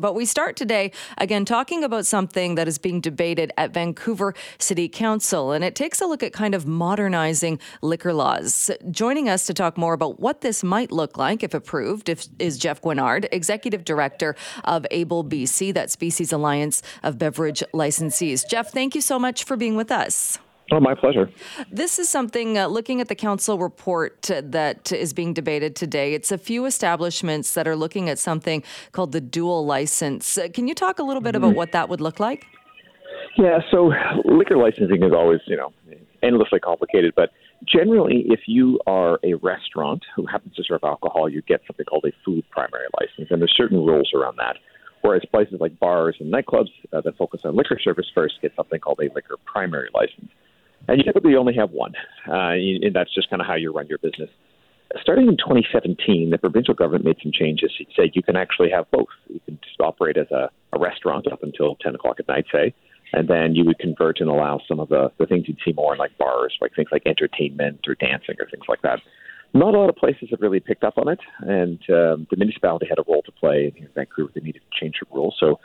But we start today, again, talking about something that is being debated at Vancouver City Council, and it takes a look at kind of modernizing liquor laws. Joining us to talk more about what this might look like if approved if, is Jeff Guignard, Executive Director of ABLE BC, that Species Alliance of Beverage Licensees. Jeff, thank you so much for being with us. Oh, my pleasure. This is something, uh, looking at the council report uh, that is being debated today, it's a few establishments that are looking at something called the dual license. Uh, can you talk a little bit about what that would look like? Yeah, so liquor licensing is always, you know, endlessly complicated, but generally, if you are a restaurant who happens to serve alcohol, you get something called a food primary license, and there's certain rules around that. Whereas places like bars and nightclubs uh, that focus on liquor service first get something called a liquor primary license. And you typically only have one, uh, and that's just kind of how you run your business. Starting in 2017, the provincial government made some changes. It said you can actually have both. You can just operate as a, a restaurant up until 10 o'clock at night, say, and then you would convert and allow some of the, the things you'd see more in like bars, like things like entertainment or dancing or things like that. Not a lot of places have really picked up on it, and um, the municipality had a role to play. In Vancouver, they needed to change the rules. So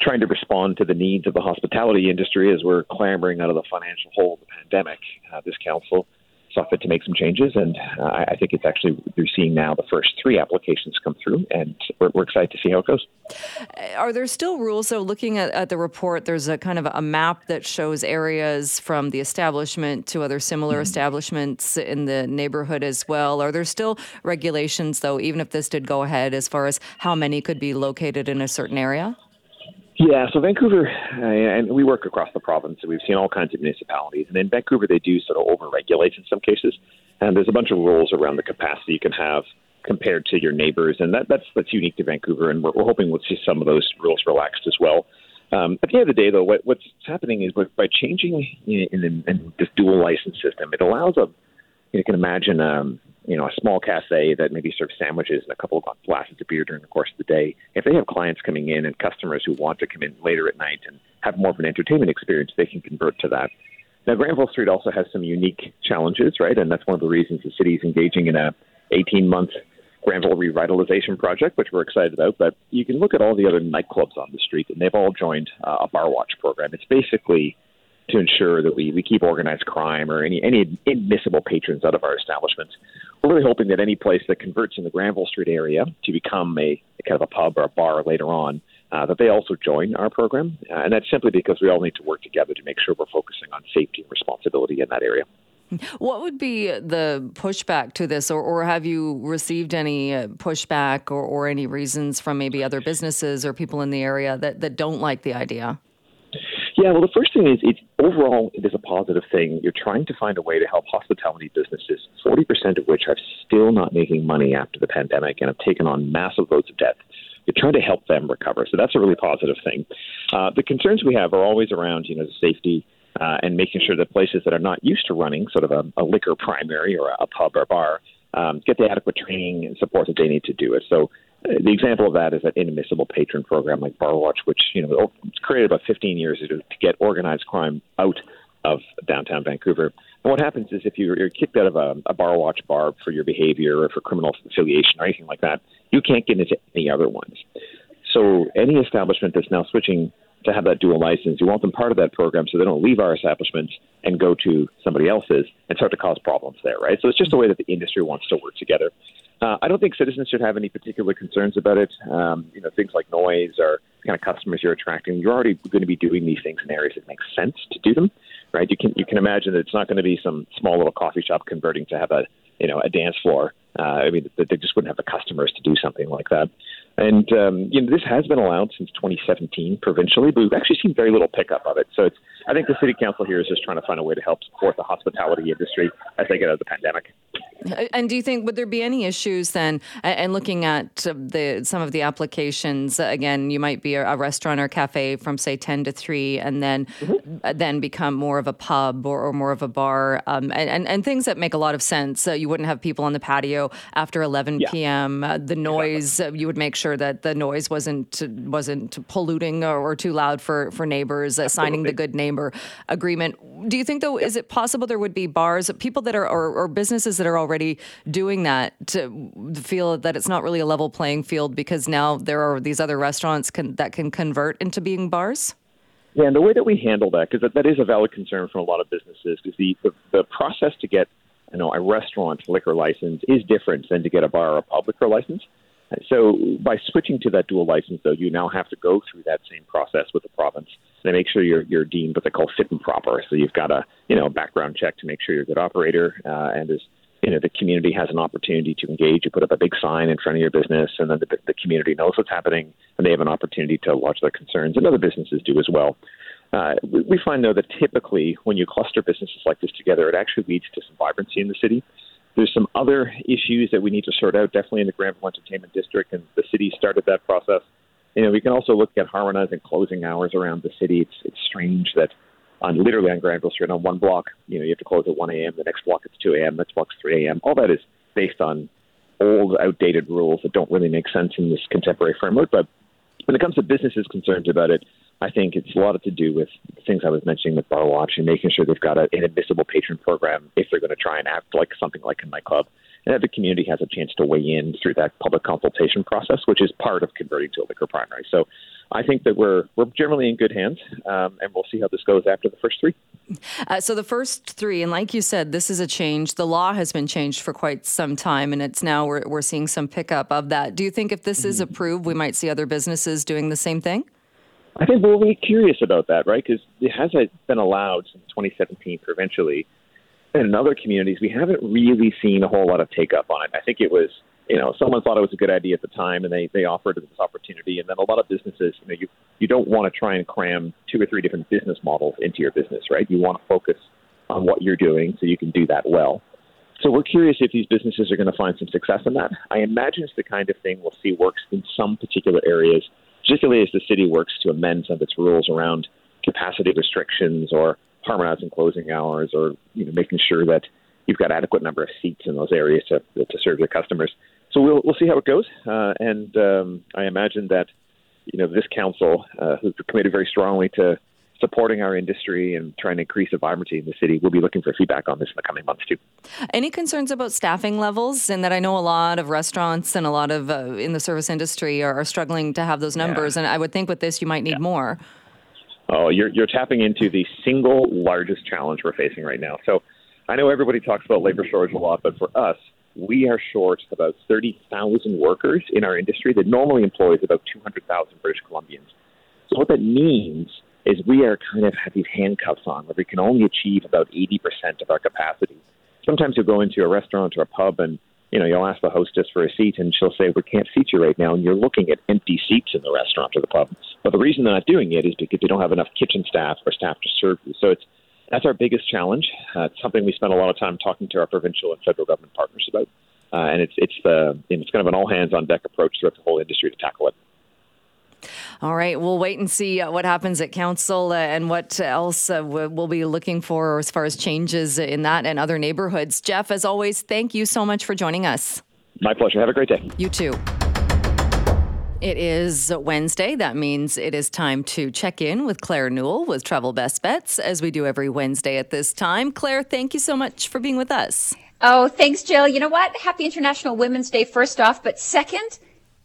trying to respond to the needs of the hospitality industry as we're clambering out of the financial hole the pandemic. Uh, this council saw fit to make some changes, and uh, I think it's actually they're seeing now the first three applications come through, and we're, we're excited to see how it goes. Are there still rules? So, looking at, at, the report, there's a kind of a map that shows areas from the establishment to other similar mm-hmm. establishments in the neighborhood as well. Are there still regulations, though, even if this did go ahead, as far as how many could be located in a certain area? Yeah, so Vancouver, uh, and we work across the province, and we've seen all kinds of municipalities. And in Vancouver, they do sort of over-regulate in some cases, and there's a bunch of rules around the capacity you can have compared to your neighbors, and that, that's that's unique to Vancouver. And we're, we're hoping we'll see some of those rules relaxed as well. Um, at the end of the day, though, what, what's happening is by changing in, in, in this dual license system, it allows a you can imagine um, you know, a small cafe that maybe serves sandwiches and a couple of glasses of beer during the course of the day, if they have clients coming in and customers who want to come in later at night and have more of an entertainment experience, they can convert to that. Now, Granville Street also has some unique challenges, right? And that's one of the reasons the city is engaging in a 18 month Granville revitalization project, which we're excited about. But you can look at all the other nightclubs on the street, and they've all joined uh, a bar watch program. It's basically to ensure that we, we keep organized crime or any, any admissible patrons out of our establishments. We're really hoping that any place that converts in the Granville Street area to become a, a kind of a pub or a bar later on, uh, that they also join our program. Uh, and that's simply because we all need to work together to make sure we're focusing on safety and responsibility in that area. What would be the pushback to this, or, or have you received any uh, pushback or, or any reasons from maybe other businesses or people in the area that, that don't like the idea? Yeah, well, the first thing is it's overall it is a positive thing. You're trying to find a way to help hospitality businesses, 40% of which are still not making money after the pandemic and have taken on massive loads of debt. You're trying to help them recover, so that's a really positive thing. Uh, the concerns we have are always around, you know, the safety uh, and making sure that places that are not used to running sort of a, a liquor primary or a, pub or bar um, get the adequate training and support that they need to do it. So the example of that is that inadmissible patron program like Bar Watch, which you know was created about 15 years ago to get organized crime out of downtown Vancouver. And what happens is if you're, you're kicked out of a, a Bar Watch bar for your behavior or for criminal affiliation or anything like that, you can't get into any other ones. So any establishment that's now switching to have that dual license, you want them part of that program so they don't leave our establishment and go to somebody else's and start to cause problems there, right? So it's just a way that the industry wants to work together. Uh, I don't think citizens should have any particular concerns about it. Um, you know, things like noise or kind of customers you're attracting. You're already going to be doing these things in areas that make sense to do them, right? You can you can imagine that it's not going to be some small little coffee shop converting to have a you know a dance floor. Uh, I mean, they just wouldn't have the customers to do something like that. And um, you know, this has been allowed since 2017 provincially, but we've actually seen very little pickup of it. So it's I think the city council here is just trying to find a way to help support the hospitality industry as they get out of the pandemic. And do you think would there be any issues then? And looking at the some of the applications, again, you might be a, restaurant or cafe from say ten to three, and then mm-hmm. then become more of a pub or, or more of a bar, um, and, and, and things that make a lot of sense. Uh, you wouldn't have people on the patio after eleven yeah. p.m. Uh, the noise exactly. uh, you would make sure that the noise wasn't wasn't polluting or, or too loud for for neighbors. Uh, signing the good neighbor agreement. Do you think though? Is it possible there would be bars, people that are or, or businesses that are already already doing that to feel that it's not really a level playing field because now there are these other restaurants can, that can convert into being bars? Yeah, and the way that we handle that, because that, that is a valid concern from a lot of businesses, because the, the, the process to get you know, a restaurant liquor license is different than to get a bar or a pub liquor license. So by switching to that dual license, though, you now have to go through that same process with the province to make sure you're you're deemed what they call fit and proper. So you've got a you know background check to make sure you're a good operator, uh, and as you know the community has an opportunity to engage. You put up a big sign in front of your business, and then the, the community knows what's happening, and they have an opportunity to lodge their concerns, and other businesses do as well. Uh, we, we find though that typically when you cluster businesses like this together, it actually leads to some vibrancy in the city. There's some other issues that we need to sort out, definitely in the Granville Entertainment District, and the city started that process. You know, we can also look at harmonizing closing hours around the city. It's it's strange that on literally on Granville Street on one block, you know, you have to close at 1 a.m. The next block it's 2 a.m. Next block's 3 a.m. All that is based on old, outdated rules that don't really make sense in this contemporary framework. But when it comes to businesses' concerns about it, I think it's a lot to do with things I was mentioning with Bar Watch and making sure they've got an admissible patron program if they're going to try and act like something like a nightclub. And that the community has a chance to weigh in through that public consultation process, which is part of converting to a liquor primary. So I think that we're we're generally in good hands, um, and we'll see how this goes after the first three. Uh, so the first three, and like you said, this is a change. The law has been changed for quite some time, and it's now we're we're seeing some pickup of that. Do you think if this mm-hmm. is approved, we might see other businesses doing the same thing? I think we'll be curious about that, right? Because it hasn't been allowed since 2017 provincially. In other communities, we haven't really seen a whole lot of take up on it. I think it was, you know, someone thought it was a good idea at the time, and they they offered this opportunity. And then a lot of businesses, you know, you you don't want to try and cram two or three different business models into your business, right? You want to focus on what you're doing so you can do that well. So we're curious if these businesses are going to find some success in that. I imagine it's the kind of thing we'll see works in some particular areas particularly as the city works to amend some of its rules around capacity restrictions or harmonizing closing hours or you know making sure that you've got adequate number of seats in those areas to to serve your customers. So we'll we'll see how it goes, uh, and um, I imagine that you know this council, uh, who's committed very strongly to supporting our industry and trying to increase the vibrancy in the city. We'll be looking for feedback on this in the coming months too. Any concerns about staffing levels? And that I know a lot of restaurants and a lot of uh, in the service industry are, are, struggling to have those numbers. Yeah. And I would think with this, you might need yeah. more. Oh, you're you're tapping into the single largest challenge we're facing right now. So, I know everybody talks about labor shortage a lot, but for us, we are short about 30,000 workers in our industry that normally employs about 200,000 British Columbians. So what that means is we are kind of have these handcuffs on where we can only achieve about 80% of our capacity. Sometimes you'll go into a restaurant or a pub and you know, you'll ask the hostess for a seat and she'll say, We can't seat you right now. And you're looking at empty seats in the restaurant or the pub. But the reason they're not doing it is because they don't have enough kitchen staff or staff to serve you. So it's that's our biggest challenge. Uh, it's something we spend a lot of time talking to our provincial and federal government partners about. Uh, and it's it's the you it's kind of an all hands on deck approach throughout the whole industry to tackle it. All right, we'll wait and see uh, what happens at council uh, and what else uh, we'll be looking for as far as changes in that and other neighborhoods. Jeff, as always, thank you so much for joining us. My pleasure. Have a great day. You too. It is Wednesday. That means it is time to check in with Claire Newell with Travel Best Bets, as we do every Wednesday at this time. Claire, thank you so much for being with us. Oh, thanks, Jill. You know what? Happy International Women's Day, first off. But second,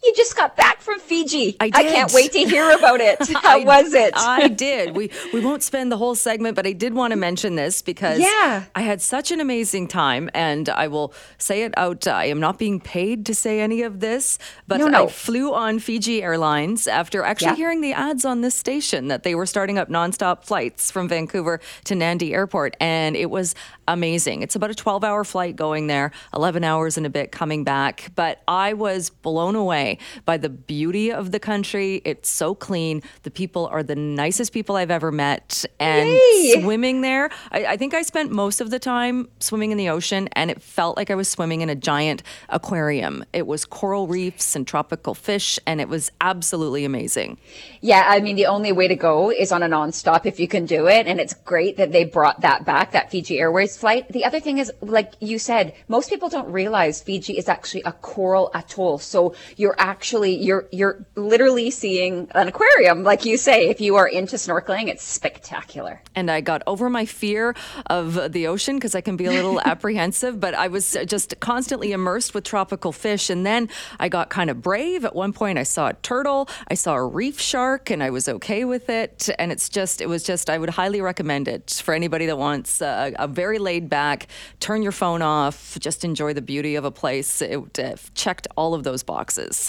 you just got back from Fiji. I, I can't wait to hear about it. How I, was it? I did. We we won't spend the whole segment, but I did want to mention this because yeah. I had such an amazing time, and I will say it out. Uh, I am not being paid to say any of this, but no, no. I flew on Fiji Airlines after actually yeah. hearing the ads on this station that they were starting up nonstop flights from Vancouver to Nadi Airport, and it was amazing. It's about a 12-hour flight going there, 11 hours and a bit coming back, but I was blown away by the beauty of the country. It's so clean. The people are the nicest people I've ever met. And Yay. swimming there, I, I think I spent most of the time swimming in the ocean, and it felt like I was swimming in a giant aquarium. It was coral reefs and tropical fish, and it was absolutely amazing. Yeah, I mean, the only way to go is on a nonstop if you can do it. And it's great that they brought that back, that Fiji Airways flight. The other thing is, like you said, most people don't realize Fiji is actually a coral atoll. So you're actually you're you're literally seeing an aquarium, like you say. If you are into snorkeling, it's spectacular. And I got over my fear of the ocean because I can be a little apprehensive, but I was just constantly immersed with tropical fish. And then I got kind of brave. At one point, I saw a turtle, I saw a reef shark, and I was okay with it. And it's just, it was just, I would highly recommend it for anybody that wants a, a very laid back, turn your phone off, just enjoy the beauty of a place. It uh, checked all of those boxes.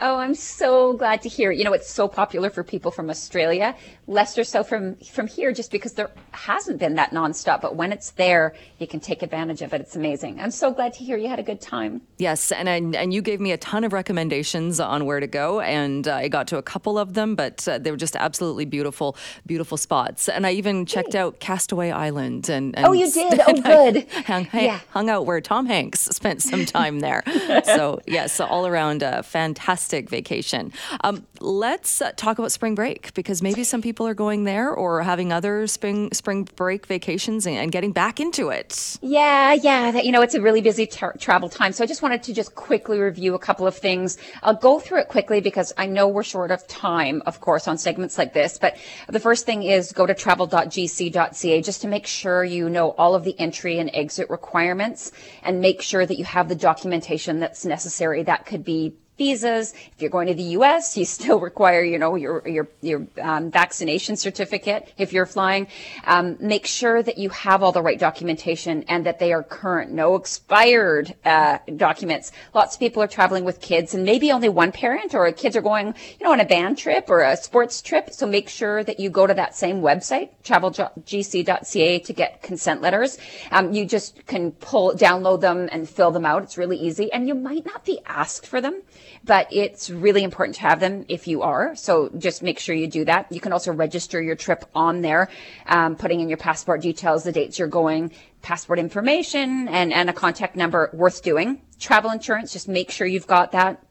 Oh, I'm so glad to hear. You know, it's so popular for people from Australia, less or so from from here, just because there hasn't been that nonstop. But when it's there, you can take advantage of it. It's amazing. I'm so glad to hear you had a good time. Yes, and I, and you gave me a ton of recommendations on where to go, and uh, I got to a couple of them, but uh, they were just absolutely beautiful, beautiful spots. And I even checked hey. out Castaway Island. And, and oh, you did. Oh, good. hung, yeah. hung out where Tom Hanks spent some time there. so yes, so all around uh, fantastic fantastic vacation. Um, let's uh, talk about spring break because maybe some people are going there or having other spring spring break vacations and, and getting back into it. Yeah, yeah. That, you know, it's a really busy tra- travel time. So I just wanted to just quickly review a couple of things. I'll go through it quickly because I know we're short of time, of course, on segments like this. But the first thing is go to travel.gc.ca just to make sure you know all of the entry and exit requirements and make sure that you have the documentation that's necessary. That could be visas. If you're going to the U.S., you still require, you know, your your your um, vaccination certificate if you're flying. Um, make sure that you have all the right documentation and that they are current, no expired uh, documents. Lots of people are traveling with kids, and maybe only one parent or kids are going, you know, on a band trip or a sports trip. So make sure that you go to that same website, travelgc.ca, to get consent letters. Um, you just can pull, download them, and fill them out. It's really easy, and you might not be asked for them but it's really important to have them if you are. So just make sure you do that. You can also register your trip on there, um, putting in your passport details, the dates you're going, passport information, and, and a contact number worth doing. Travel insurance, just make sure you've got that.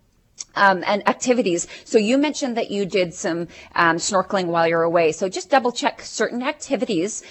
Um, and activities. So you mentioned that you did some um, snorkeling while you're away. So just double check certain activities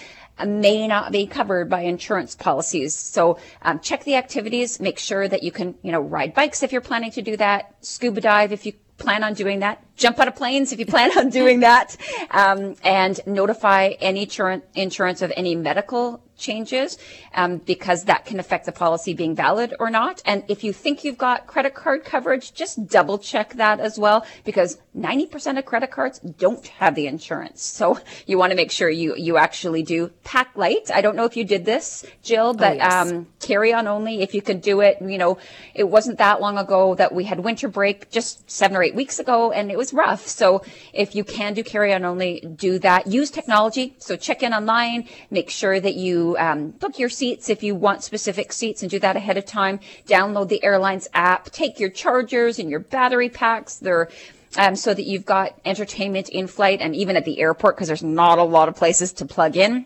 may not be covered by insurance policies. So um, check the activities, make sure that you can, you know, ride bikes if you're planning to do that, scuba dive if you plan on doing that, jump out of planes if you plan on doing that, um, and notify any insurance of any medical changes um, because that can affect the policy being valid or not. And if you think you've got credit card coverage, just double check that as well because 90% of credit cards don't have the insurance. So you want to make sure you, you actually do pack light. I don't know if you did this, Jill, but oh, yes. um, carry on only if you could do it. You know, it wasn't that long ago that we had winter break just seven or eight weeks ago and it was rough. So if you can do carry on only, do that. Use technology. So check in online, make sure that you um, book your seats if you want specific seats and do that ahead of time. Download the airlines app. Take your chargers and your battery packs. They're um, so that you've got entertainment in flight and even at the airport because there's not a lot of places to plug in.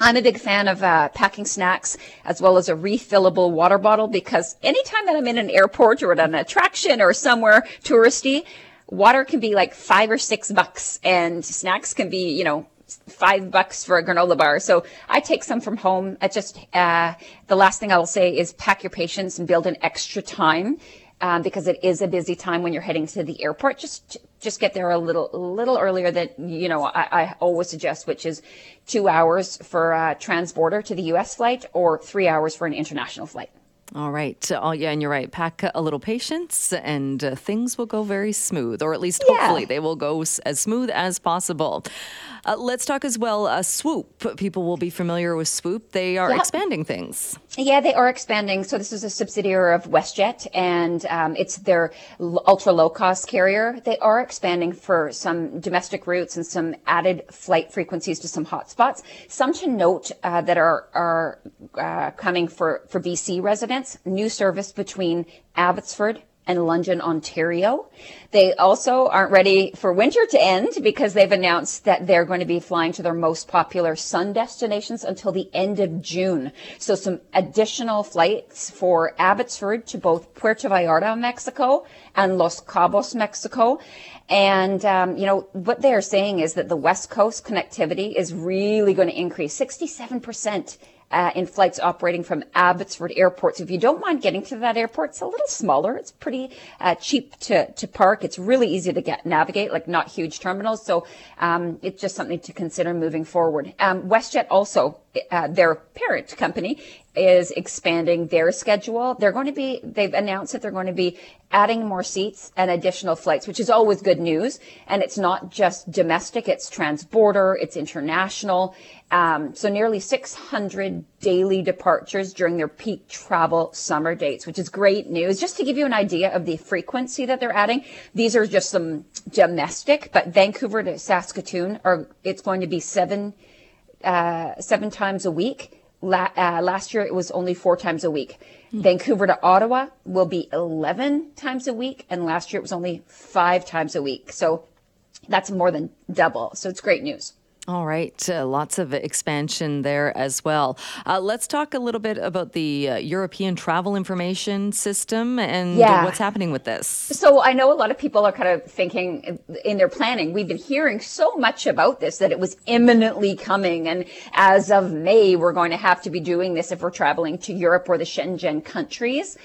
I'm a big fan of uh, packing snacks as well as a refillable water bottle because anytime that I'm in an airport or at an attraction or somewhere touristy, water can be like five or six bucks and snacks can be, you know, five bucks for a granola bar. So I take some from home. I just, uh, the last thing I will say is pack your patience and build an extra time. Um, because it is a busy time when you're heading to the airport. Just, just get there a little, little earlier than, you know, I, I always suggest, which is two hours for a transborder to the U.S. flight or three hours for an international flight. All right. Oh, yeah, and you're right. Pack a little patience, and uh, things will go very smooth, or at least hopefully they will go as smooth as possible. Uh, let's talk as well. Uh, Swoop. People will be familiar with Swoop. They are yep. expanding things. Yeah, they are expanding. So this is a subsidiary of WestJet, and um, it's their ultra low cost carrier. They are expanding for some domestic routes and some added flight frequencies to some hotspots. Some to note uh, that are are uh, coming for for BC residents. New service between Abbotsford and London, Ontario. They also aren't ready for winter to end because they've announced that they're going to be flying to their most popular sun destinations until the end of June. So some additional flights for Abbotsford to both Puerto Vallarta, Mexico and Los Cabos, Mexico. And, um, you know, what they're saying is that the West Coast connectivity is really going to increase 67% uh, in flights operating from Abbotsford Airport. So if you don't mind getting to that airport, it's a little smaller. It's pretty uh, cheap to, to park. It's really easy to get navigate, like not huge terminals. So um, it's just something to consider moving forward. Um, WestJet also, uh, their parent company, is expanding their schedule. They're going to be, they've announced that they're going to be adding more seats and additional flights, which is always good news. And it's not just domestic, it's transborder, it's international. Um, so nearly 600 daily departures during their peak travel summer dates, which is great news. Just to give you an idea of the frequency that they're adding, these are just some domestic, but Vancouver to Saskatoon are, it's going to be seven, uh, seven times a week. La- uh, last year it was only four times a week. Mm. Vancouver to Ottawa will be 11 times a week, and last year it was only five times a week. So that's more than double. So it's great news. All right, uh, lots of expansion there as well. Uh, let's talk a little bit about the uh, European Travel Information System and yeah. what's happening with this. So I know a lot of people are kind of thinking in their planning. We've been hearing so much about this that it was imminently coming, and as of May, we're going to have to be doing this if we're traveling to Europe or the Schengen countries.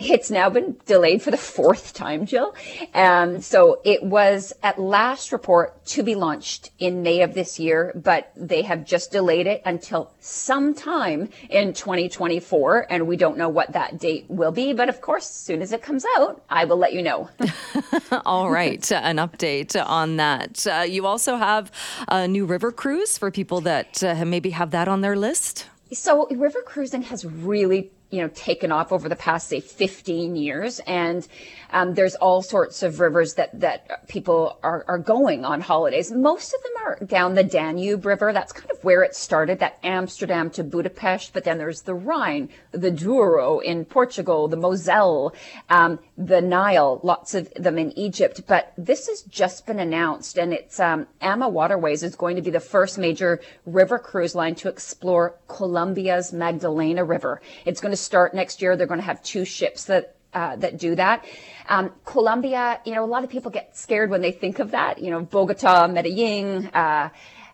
It's now been delayed for the fourth time, Jill. Um, so it was at last report to be launched in May of this year, but they have just delayed it until sometime in 2024. And we don't know what that date will be. But of course, as soon as it comes out, I will let you know. All right. An update on that. Uh, you also have a new river cruise for people that uh, maybe have that on their list. So river cruising has really you know, taken off over the past, say, 15 years. And um, there's all sorts of rivers that, that people are, are going on holidays. Most of them are down the Danube River. That's kind of where it started, that Amsterdam to Budapest. But then there's the Rhine, the Douro in Portugal, the Moselle, um, the Nile, lots of them in Egypt. But this has just been announced and it's, um, AMA Waterways is going to be the first major river cruise line to explore Colombia's Magdalena River. It's going to start next year. They're going to have two ships that uh, that do that. Um, Colombia, you know, a lot of people get scared when they think of that. You know, Bogota, Medellin. Uh,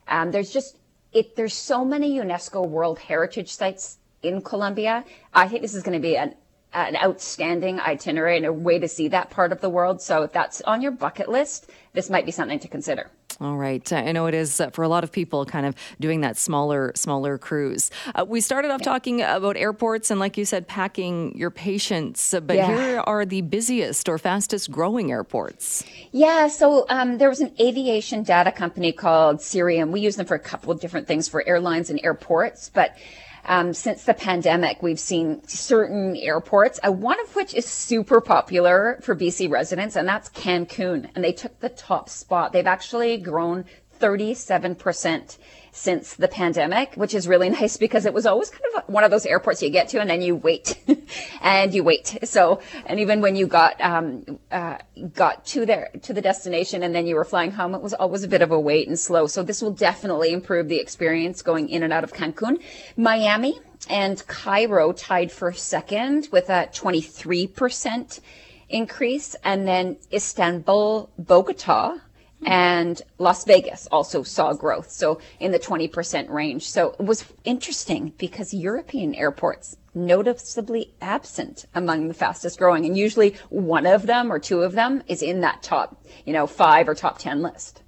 um, there's just it. There's so many UNESCO World Heritage sites in Colombia. I think this is going to be an an outstanding itinerary and a way to see that part of the world. So if that's on your bucket list, this might be something to consider. All right. I know it is uh, for a lot of people kind of doing that smaller, smaller cruise. Uh, we started off talking about airports and, like you said, packing your patients, uh, but yeah. here are the busiest or fastest growing airports. Yeah. So um, there was an aviation data company called Cirium. We use them for a couple of different things for airlines and airports, but um, since the pandemic, we've seen certain airports, uh, one of which is super popular for BC residents, and that's Cancun. And they took the top spot. They've actually grown 37% since the pandemic, which is really nice because it was always kind of one of those airports you get to and then you wait and you wait. So, and even when you got, um, uh, got to there, to the destination and then you were flying home, it was always a bit of a wait and slow. So this will definitely improve the experience going in and out of Cancun. Miami and Cairo tied for second with a 23% increase. And then Istanbul, Bogota, and Las Vegas also saw growth, so in the 20% range. So it was interesting because European airports noticeably absent among the fastest growing, and usually one of them or two of them is in that top, you know, five or top 10 list.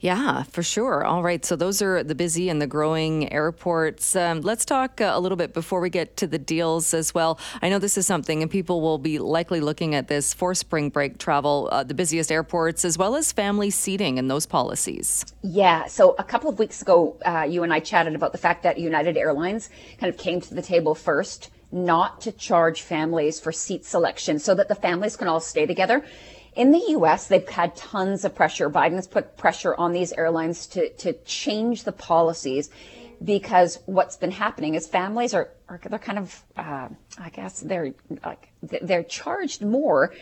Yeah, for sure. All right. So those are the busy and the growing airports. Um, let's talk uh, a little bit before we get to the deals as well. I know this is something, and people will be likely looking at this for spring break travel, uh, the busiest airports, as well as family seating and those policies. Yeah. So a couple of weeks ago, uh, you and I chatted about the fact that United Airlines kind of came to the table first not to charge families for seat selection so that the families can all stay together in the US, they've had tons of pressure. Biden's put pressure on these airlines to, to change the policies because what's been happening is families are, are they're kind of, uh, I guess they're like, they're charged more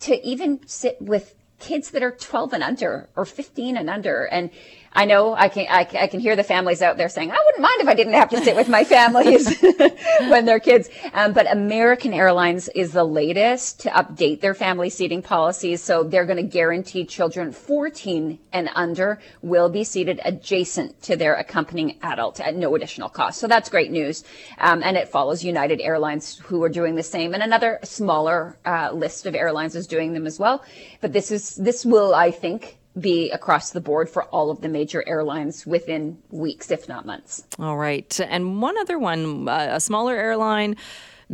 to even sit with kids that are 12 and under or 15 and under. And I know I can, I, I, can hear the families out there saying, I wouldn't mind if I didn't have to sit with my families when they're kids. Um, but American Airlines is the latest to update their family seating policies. So they're going to guarantee children 14 and under will be seated adjacent to their accompanying adult at no additional cost. So that's great news. Um, and it follows United Airlines who are doing the same. And another smaller uh, list of airlines is doing them as well. But this is, this will, I think, be across the board for all of the major airlines within weeks, if not months. All right. And one other one, uh, a smaller airline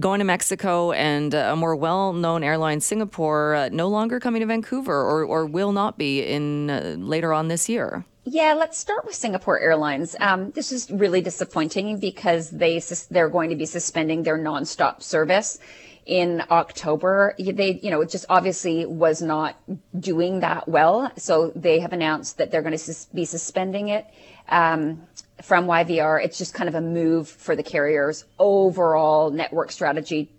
going to Mexico and a more well known airline, Singapore, uh, no longer coming to Vancouver or, or will not be in uh, later on this year. Yeah, let's start with Singapore Airlines. Um, this is really disappointing because they they're going to be suspending their nonstop service in October. They, you know, it just obviously was not doing that well. So they have announced that they're going to sus- be suspending it um, from YVR. It's just kind of a move for the carrier's overall network strategy.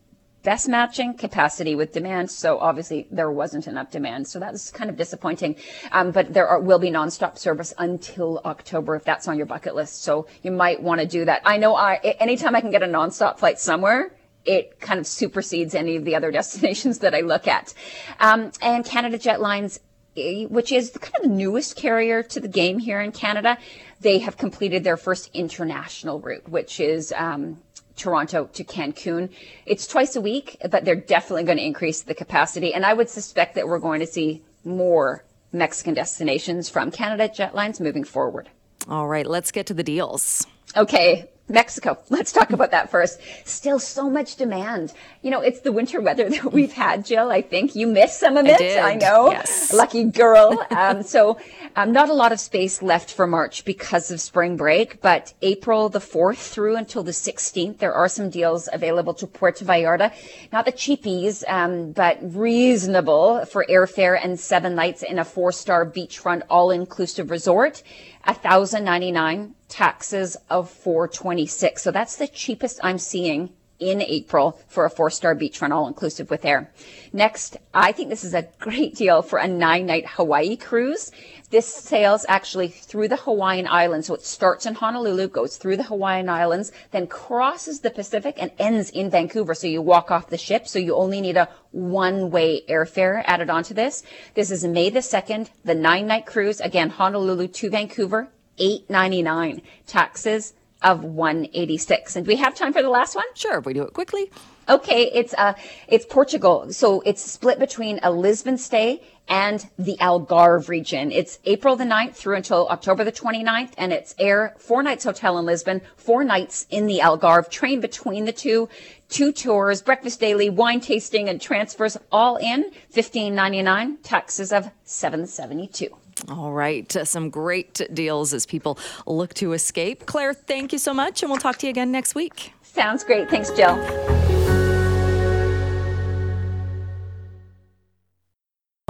Best matching capacity with demand. So obviously there wasn't enough demand. So that's kind of disappointing. Um, but there are, will be nonstop service until October if that's on your bucket list. So you might want to do that. I know I, anytime I can get a nonstop flight somewhere, it kind of supersedes any of the other destinations that I look at. Um, and Canada Jetlines, eh, which is kind of the newest carrier to the game here in Canada, they have completed their first international route, which is um, Toronto to Cancun. It's twice a week, but they're definitely going to increase the capacity. And I would suspect that we're going to see more Mexican destinations from Canada Jetlines moving forward. All right, let's get to the deals. Okay, Mexico. Let's talk about that first. Still so much demand. You know, it's the winter weather that we've had, Jill. I think you missed some of it. I, I know. Yes. Lucky girl. um, so, um, not a lot of space left for March because of spring break, but April the 4th through until the 16th, there are some deals available to Puerto Vallarta. Not the cheapies, um, but reasonable for airfare and seven nights in a four star beachfront all inclusive resort. 1099 taxes of 426 so that's the cheapest i'm seeing in April for a four star beachfront all inclusive with air. Next, I think this is a great deal for a nine night Hawaii cruise. This sails actually through the Hawaiian Islands. So it starts in Honolulu, goes through the Hawaiian Islands, then crosses the Pacific and ends in Vancouver. So you walk off the ship. So you only need a one way airfare added onto this. This is May the 2nd, the nine night cruise. Again, Honolulu to Vancouver, 899 taxes of 186. And do we have time for the last one? Sure, if we do it quickly. Okay, it's uh it's Portugal. So it's split between a Lisbon stay and the Algarve region. It's April the 9th through until October the 29th and it's air four nights hotel in Lisbon, four nights in the Algarve, train between the two, two tours, breakfast daily, wine tasting and transfers all in 1599, taxes of 772. All right. Uh, some great deals as people look to escape. Claire, thank you so much, and we'll talk to you again next week. Sounds great. Thanks, Jill.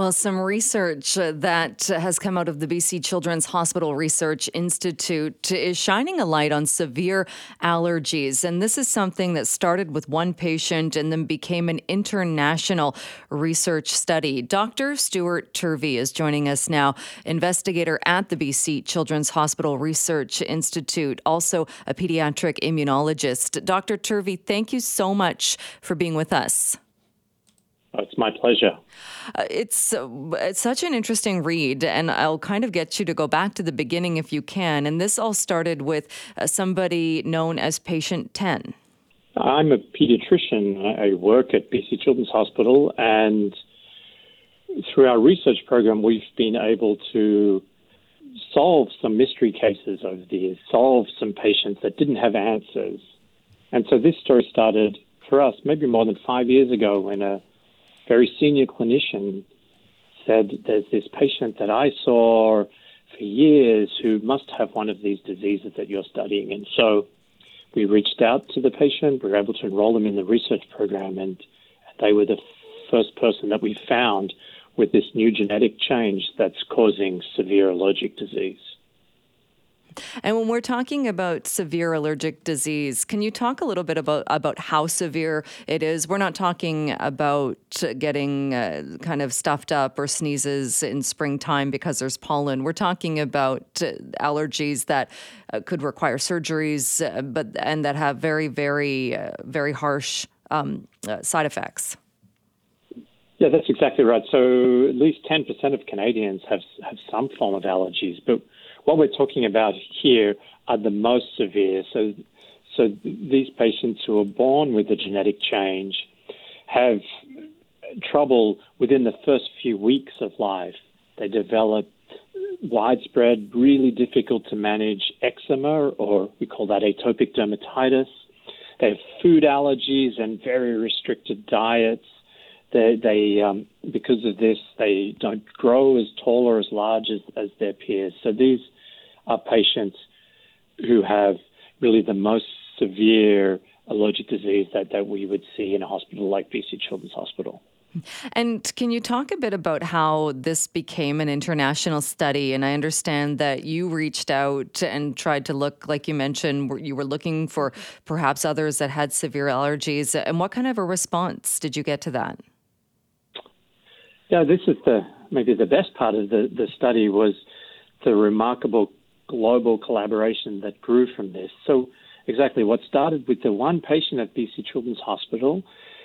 Well, some research uh, that has come out of the BC Children's Hospital Research Institute is shining a light on severe allergies. And this is something that started with one patient and then became an international research study. Dr. Stuart Turvey is joining us now, investigator at the BC Children's Hospital Research Institute, also a pediatric immunologist. Dr. Turvey, thank you so much for being with us. It's my pleasure. Uh, it's, uh, it's such an interesting read, and I'll kind of get you to go back to the beginning if you can. And this all started with uh, somebody known as Patient 10. I'm a pediatrician. I work at BC Children's Hospital, and through our research program, we've been able to solve some mystery cases over the years, solve some patients that didn't have answers. And so this story started for us maybe more than five years ago when a very senior clinician said, There's this patient that I saw for years who must have one of these diseases that you're studying. And so we reached out to the patient, we were able to enroll them in the research program, and they were the first person that we found with this new genetic change that's causing severe allergic disease. And when we're talking about severe allergic disease, can you talk a little bit about, about how severe it is? We're not talking about getting uh, kind of stuffed up or sneezes in springtime because there's pollen. We're talking about uh, allergies that uh, could require surgeries, uh, but and that have very, very, uh, very harsh um, uh, side effects. Yeah, that's exactly right. So at least 10% of Canadians have have some form of allergies, but what we're talking about here are the most severe. So, so these patients who are born with a genetic change have trouble within the first few weeks of life. They develop widespread, really difficult to manage eczema, or we call that atopic dermatitis. They have food allergies and very restricted diets. They, they um, because of this, they don't grow as tall or as large as, as their peers. So these are patients who have really the most severe allergic disease that, that we would see in a hospital like BC Children's Hospital. And can you talk a bit about how this became an international study? And I understand that you reached out and tried to look, like you mentioned, you were looking for perhaps others that had severe allergies. And what kind of a response did you get to that? Yeah, this is the maybe the best part of the, the study was the remarkable global collaboration that grew from this. So, exactly what started with the one patient at BC Children's Hospital,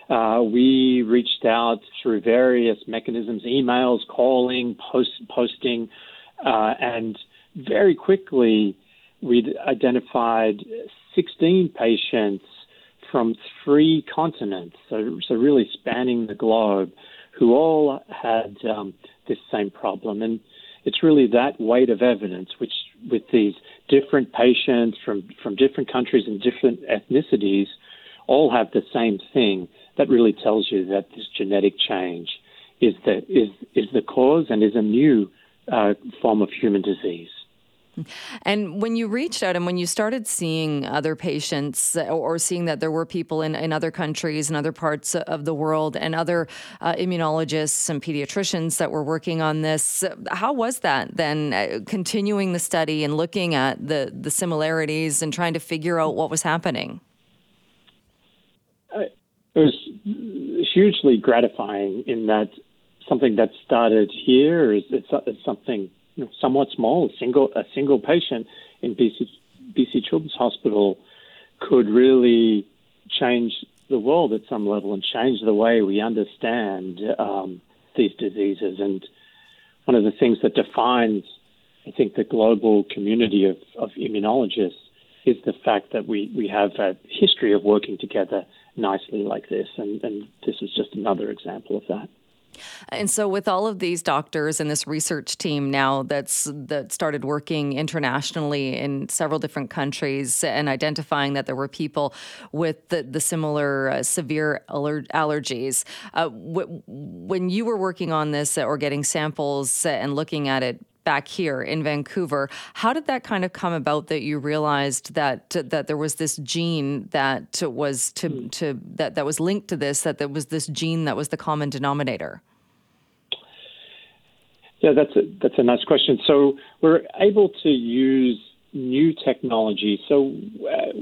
uh, we reached out through various mechanisms emails, calling, post, posting, uh, and very quickly we identified 16 patients from three continents, so, so really spanning the globe, who all had um, this same problem. And it's really that weight of evidence, which with these different patients from, from different countries and different ethnicities, all have the same thing, that really tells you that this genetic change is the, is, is the cause and is a new uh, form of human disease. And when you reached out and when you started seeing other patients or seeing that there were people in, in other countries and other parts of the world and other uh, immunologists and pediatricians that were working on this, how was that then uh, continuing the study and looking at the, the similarities and trying to figure out what was happening? Uh, it was hugely gratifying in that something that started here is something somewhat small, a single a single patient in BC BC Children's Hospital could really change the world at some level and change the way we understand um, these diseases. And one of the things that defines, I think, the global community of, of immunologists is the fact that we, we have a history of working together nicely like this. And, and this is just another example of that. And so, with all of these doctors and this research team now that's that started working internationally in several different countries and identifying that there were people with the, the similar uh, severe aller- allergies, uh, w- when you were working on this or getting samples and looking at it back here in Vancouver. How did that kind of come about that you realized that that there was this gene that was to hmm. to that that was linked to this that there was this gene that was the common denominator? Yeah, that's a, that's a nice question. So we're able to use new technology. So uh,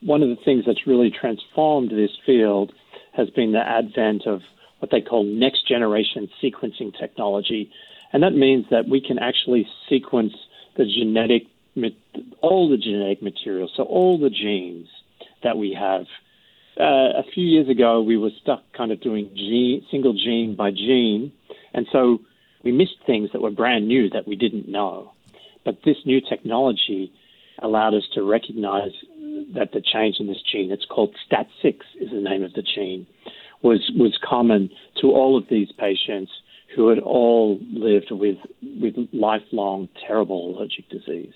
one of the things that's really transformed this field has been the advent of what they call next generation sequencing technology. And that means that we can actually sequence the genetic, all the genetic material, so all the genes that we have. Uh, a few years ago, we were stuck kind of doing gene, single gene by gene. And so we missed things that were brand new that we didn't know. But this new technology allowed us to recognize that the change in this gene, it's called STAT6 is the name of the gene, was, was common to all of these patients who had all lived with, with lifelong terrible allergic disease.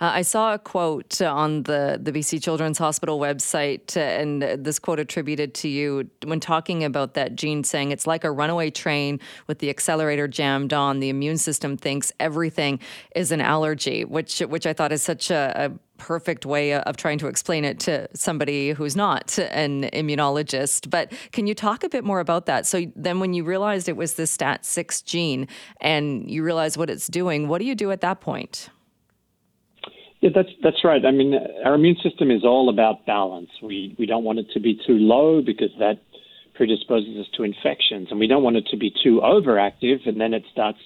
Uh, I saw a quote on the, the BC Children's Hospital website, uh, and this quote attributed to you when talking about that gene, saying it's like a runaway train with the accelerator jammed on. The immune system thinks everything is an allergy, which which I thought is such a, a perfect way of trying to explain it to somebody who's not an immunologist. But can you talk a bit more about that? So then, when you realized it was the STAT6 gene and you realize what it's doing, what do you do at that point? Yeah, that's that's right. I mean, our immune system is all about balance. We we don't want it to be too low because that predisposes us to infections, and we don't want it to be too overactive, and then it starts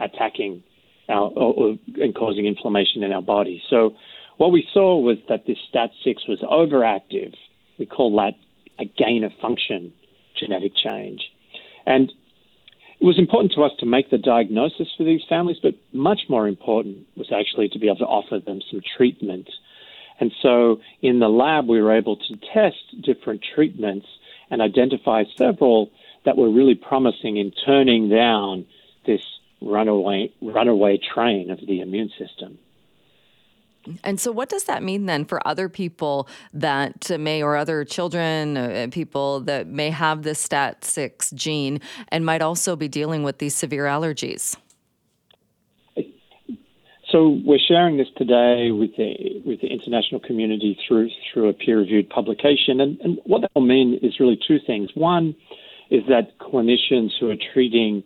attacking our, or, or, and causing inflammation in our body. So, what we saw was that this STAT6 was overactive. We call that a gain of function genetic change, and it was important to us to make the diagnosis for these families, but much more important was actually to be able to offer them some treatment. And so in the lab, we were able to test different treatments and identify several that were really promising in turning down this runaway, runaway train of the immune system. And so, what does that mean then for other people that may, or other children, uh, people that may have this STAT6 gene and might also be dealing with these severe allergies? So we're sharing this today with the with the international community through through a peer-reviewed publication, and, and what that will mean is really two things. One is that clinicians who are treating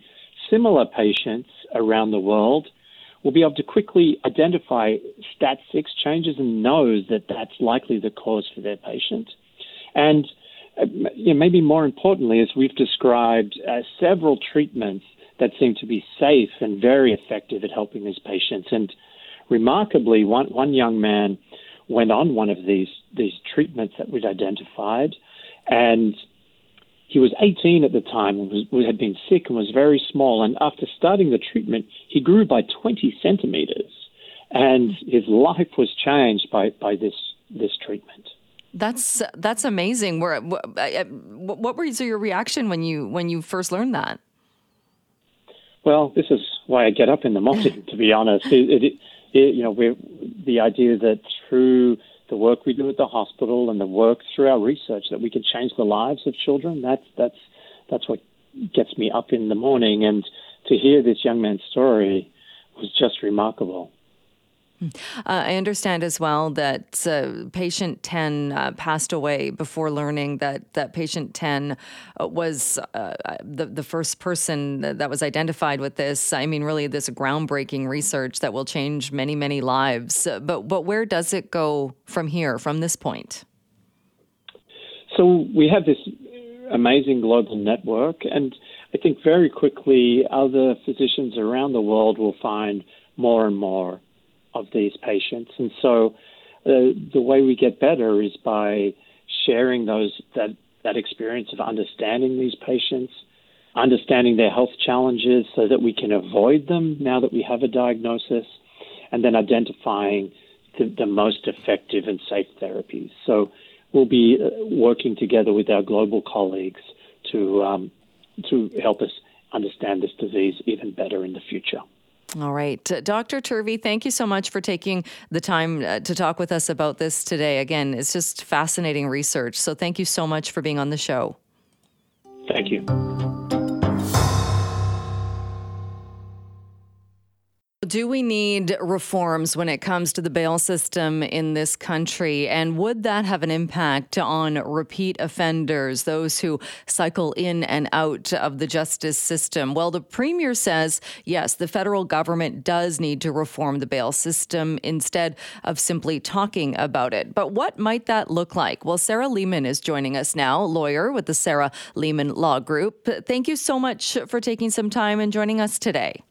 similar patients around the world will be able to quickly identify STAT6 changes and knows that that's likely the cause for their patient. And uh, you know, maybe more importantly, as we've described uh, several treatments that seem to be safe and very effective at helping these patients. And remarkably, one, one young man went on one of these, these treatments that we'd identified, and he was 18 at the time and was, had been sick and was very small. And after starting the treatment, he grew by 20 centimeters, and his life was changed by, by this this treatment. That's that's amazing. Where, what, was your reaction when you when you first learned that? Well, this is why I get up in the morning. to be honest, it, it, it, you know, the idea that through the work we do at the hospital and the work through our research that we can change the lives of children. That's that's that's what gets me up in the morning. And to hear this young man's story was just remarkable. Uh, I understand as well that uh, patient 10 uh, passed away before learning that, that patient 10 uh, was uh, uh, the, the first person that was identified with this. I mean, really, this groundbreaking research that will change many, many lives. But, but where does it go from here, from this point? So we have this amazing global network, and I think very quickly other physicians around the world will find more and more of these patients. And so uh, the way we get better is by sharing those that, that experience of understanding these patients, understanding their health challenges so that we can avoid them now that we have a diagnosis, and then identifying the, the most effective and safe therapies. So we'll be uh, working together with our global colleagues to um, to help us understand this disease even better in the future. All right. Uh, Dr. Turvey, thank you so much for taking the time uh, to talk with us about this today. Again, it's just fascinating research. So thank you so much for being on the show. Thank you. Do we need reforms when it comes to the bail system in this country? And would that have an impact on repeat offenders, those who cycle in and out of the justice system? Well, the Premier says, yes, the federal government does need to reform the bail system instead of simply talking about it. But what might that look like? Well, Sarah Leamon is joining us now, lawyer with the Sarah Leamon Law Group. Thank you so much for taking some time and joining us today.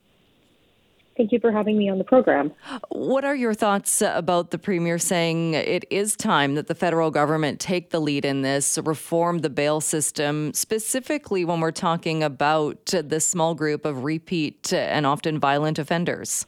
Thank you for having me on the program. What are your thoughts about the Premier saying it is time that the federal government take the lead in this, reform the bail system, specifically when we're talking about this small group of repeat and often violent offenders?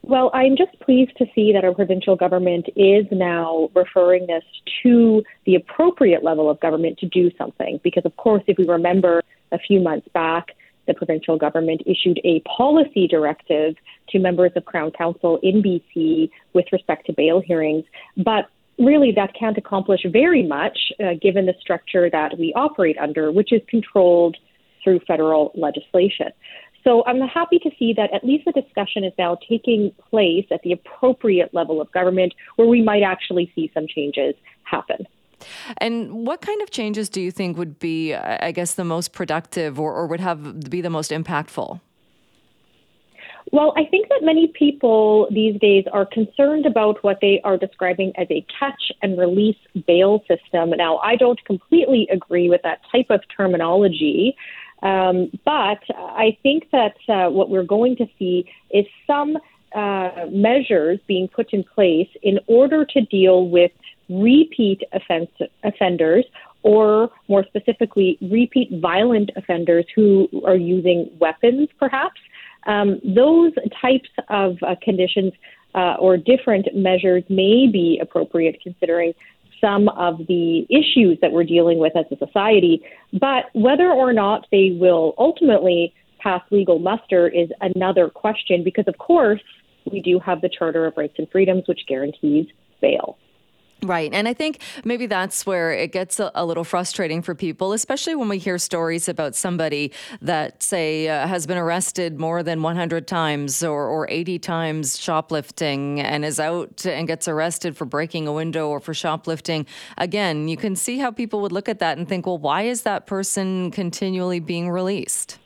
Well, I'm just pleased to see that our provincial government is now referring this to the appropriate level of government to do something. Because, of course, if we remember a few months back, the provincial government issued a policy directive to members of Crown Counsel in BC with respect to bail hearings. But really, that can't accomplish very much uh, given the structure that we operate under, which is controlled through federal legislation. So I'm happy to see that at least the discussion is now taking place at the appropriate level of government where we might actually see some changes happen. And what kind of changes do you think would be, I guess, the most productive or, or would have be the most impactful? Well, I think that many people these days are concerned about what they are describing as a catch and release bail system. Now, I don't completely agree with that type of terminology, um, but I think that uh, what we're going to see is some uh, measures being put in place in order to deal with repeat offense, offenders or more specifically, repeat violent offenders who are using weapons, perhaps. Um, those types of uh, conditions uh, or different measures may be appropriate considering some of the issues that we're dealing with as a society. But whether or not they will ultimately pass legal muster is another question because, of course, we do have the Charter of Rights and Freedoms, which guarantees bail. Right. And I think maybe that's where it gets a, a, little frustrating for people, especially when we hear stories about somebody that, say, uh, has been arrested more than 100 times or, or 80 times shoplifting and is out and gets arrested for breaking a window or for shoplifting. Again, you can see how people would look at that and think, well, why is that person continually being released?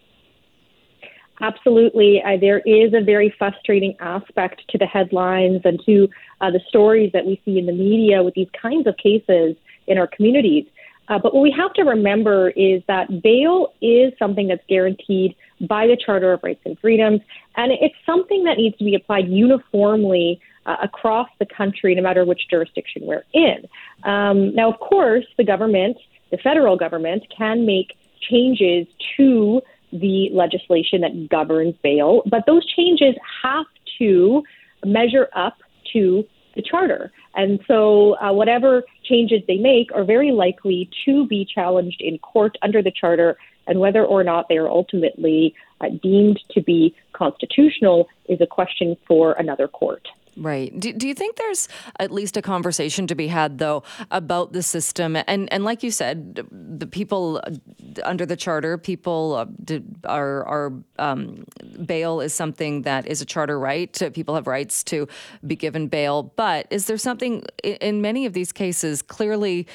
Absolutely. Uh, there is a very frustrating aspect to the headlines and to uh, the stories that we see in the media with these kinds of cases in our communities. Uh, but what we have to remember is that bail is something that's guaranteed by the Charter of Rights and Freedoms, and it's something that needs to be applied uniformly uh, across the country, no matter which jurisdiction we're in. Um, now, of course, the government, the federal government, can make changes to the legislation that governs bail, but those changes have to measure up to the charter. And so, uh, whatever changes they make are very likely to be challenged in court under the charter, and whether or not they are ultimately uh, deemed to be constitutional is a question for another court. Right. Do, do you think there's at least a conversation to be had, though, about the system? And and like you said, the people under the charter, people uh, are are um, bail is something that is a charter right. People have rights to be given bail. But is there something in many of these cases? Clearly,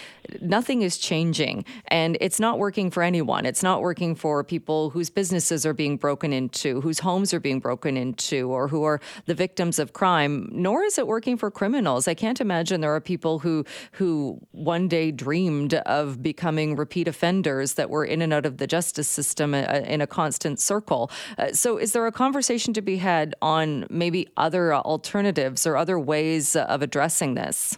nothing is changing, and it's not working for anyone. It's not working for people whose businesses are being broken into, whose homes are being broken into, or who are the victims of crime nor is it working for criminals. I can't imagine there are people who who one day dreamed of becoming repeat offenders that were in and out of the justice system uh, in a constant circle. Uh, so, is there a conversation to be had on maybe other alternatives or other ways of addressing this?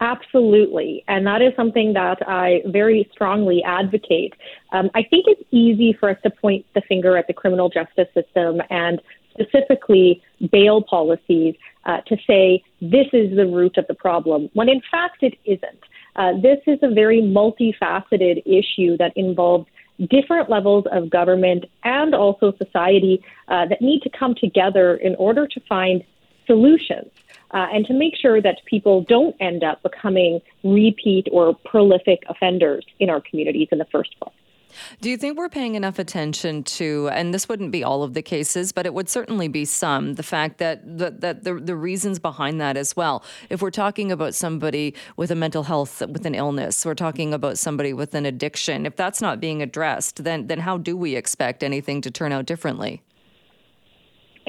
Absolutely. And that is something that I very strongly advocate. Um, I think it's easy for us to point the finger at the criminal justice system and specifically bail policies uh, to say this is the root of the problem, when in fact it isn't. Uh, this is a very multifaceted issue that involves different levels of government and also society uh, that need to come together in order to find solutions. Uh, and to make sure that people don't end up becoming repeat or prolific offenders in our communities in the first place. Do you think we're paying enough attention to, and this wouldn't be all of the cases, but it would certainly be some, the fact that the, that the, the reasons behind that as well. If we're talking about somebody with a mental health, with an illness, we're talking about somebody with an addiction, if that's not being addressed, then, then how do we expect anything to turn out differently?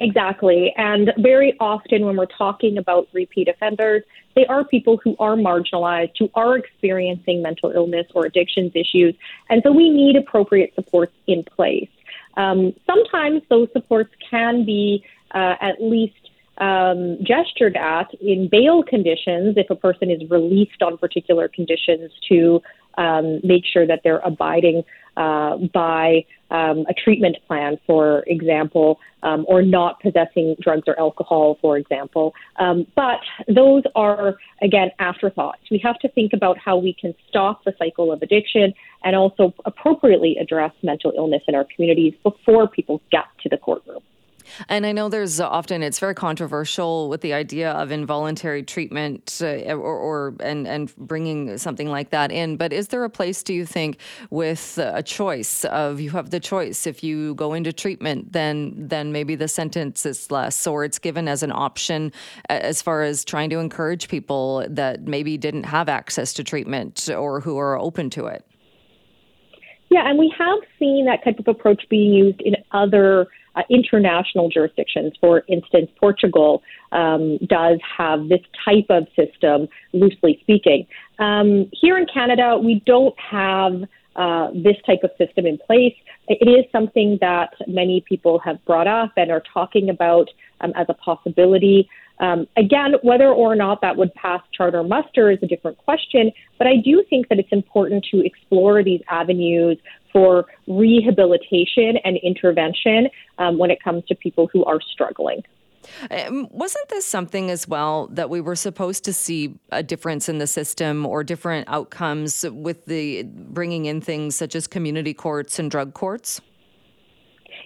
Exactly. And very often when we're talking about repeat offenders, they are people who are marginalized, who are experiencing mental illness or addictions issues. And so we need appropriate supports in place. Um, sometimes those supports can be uh, at least um, gestured at in bail conditions if a person is released on particular conditions to um, make sure that they're abiding uh, by um, a treatment plan, for example, um, or not possessing drugs or alcohol, for example. Um, but those are, again, afterthoughts. We have to think about how we can stop the cycle of addiction and also appropriately address mental illness in our communities before people get to the courtroom. And I know there's often it's very controversial with the idea of involuntary treatment uh, or, or, and and bringing something like that in. But is there a place, do you think, with a choice of you have the choice if you go into treatment, then then maybe the sentence is less, or it's given as an option as far as trying to encourage people that maybe didn't have access to treatment or who are open to it. Yeah, and we have seen that type of approach being used in other uh, international jurisdictions. For instance, Portugal um, does have this type of system, loosely speaking. Um, here in Canada, we don't have uh, this type of system in place. It is something that many people have brought up and are talking about um, as a possibility. Um, again, whether or not that would pass charter muster is a different question, but I do think that it's important to explore these avenues for rehabilitation and intervention um, when it comes to people who are struggling. Um, wasn't this something as well that we were supposed to see a difference in the system or different outcomes with the bringing in things such as community courts and drug courts?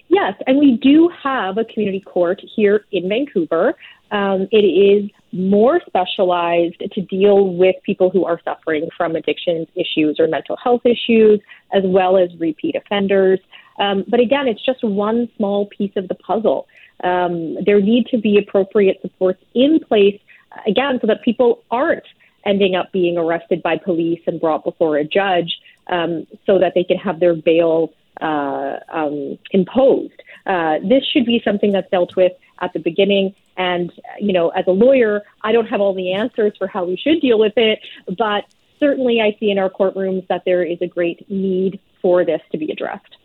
Yes, and we do have a community court here in Vancouver. Um, it is more specialized to deal with people who are suffering from addictions issues or mental health issues, as well as repeat offenders. Um, but again, it's just one small piece of the puzzle. Um, there need to be appropriate supports in place, again, so that people aren't ending up being arrested by police and brought before a judge um, so that they can have their bail uh, um, imposed. Uh, this should be something that's dealt with at the beginning. And, you know, as a lawyer, I don't have all the answers for how we should deal with it, but certainly I see in our courtrooms that there is a great need for this to be addressed.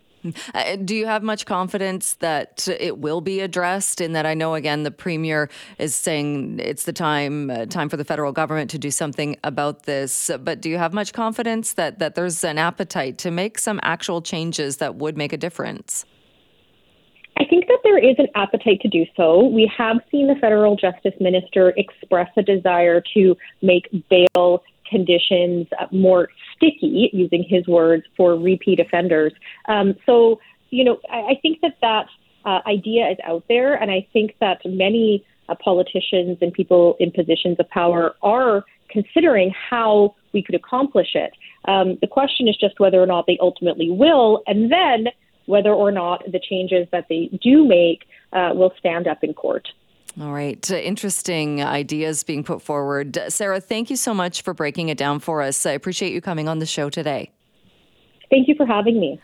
Uh, do you have much confidence that it will be addressed? In that, I know again the premier is saying it's the time uh, time for the federal government to do something about this. But do you have much confidence that that there's an appetite to make some actual changes that would make a difference? I think there is an appetite to do so. We have seen the federal justice minister express a desire to make bail conditions more sticky, using his words, for repeat offenders. Um, so, you know, I, I think that that uh, idea is out there, and I think that many uh, politicians and people in positions of power are considering how we could accomplish it. Um, the question is just whether or not they ultimately will, and then whether or not the changes that they do make uh, will stand up in court. All right. Uh, interesting ideas being put forward. Sarah, thank you so much for breaking it down for us. I appreciate you coming on the show today. Thank you for having me.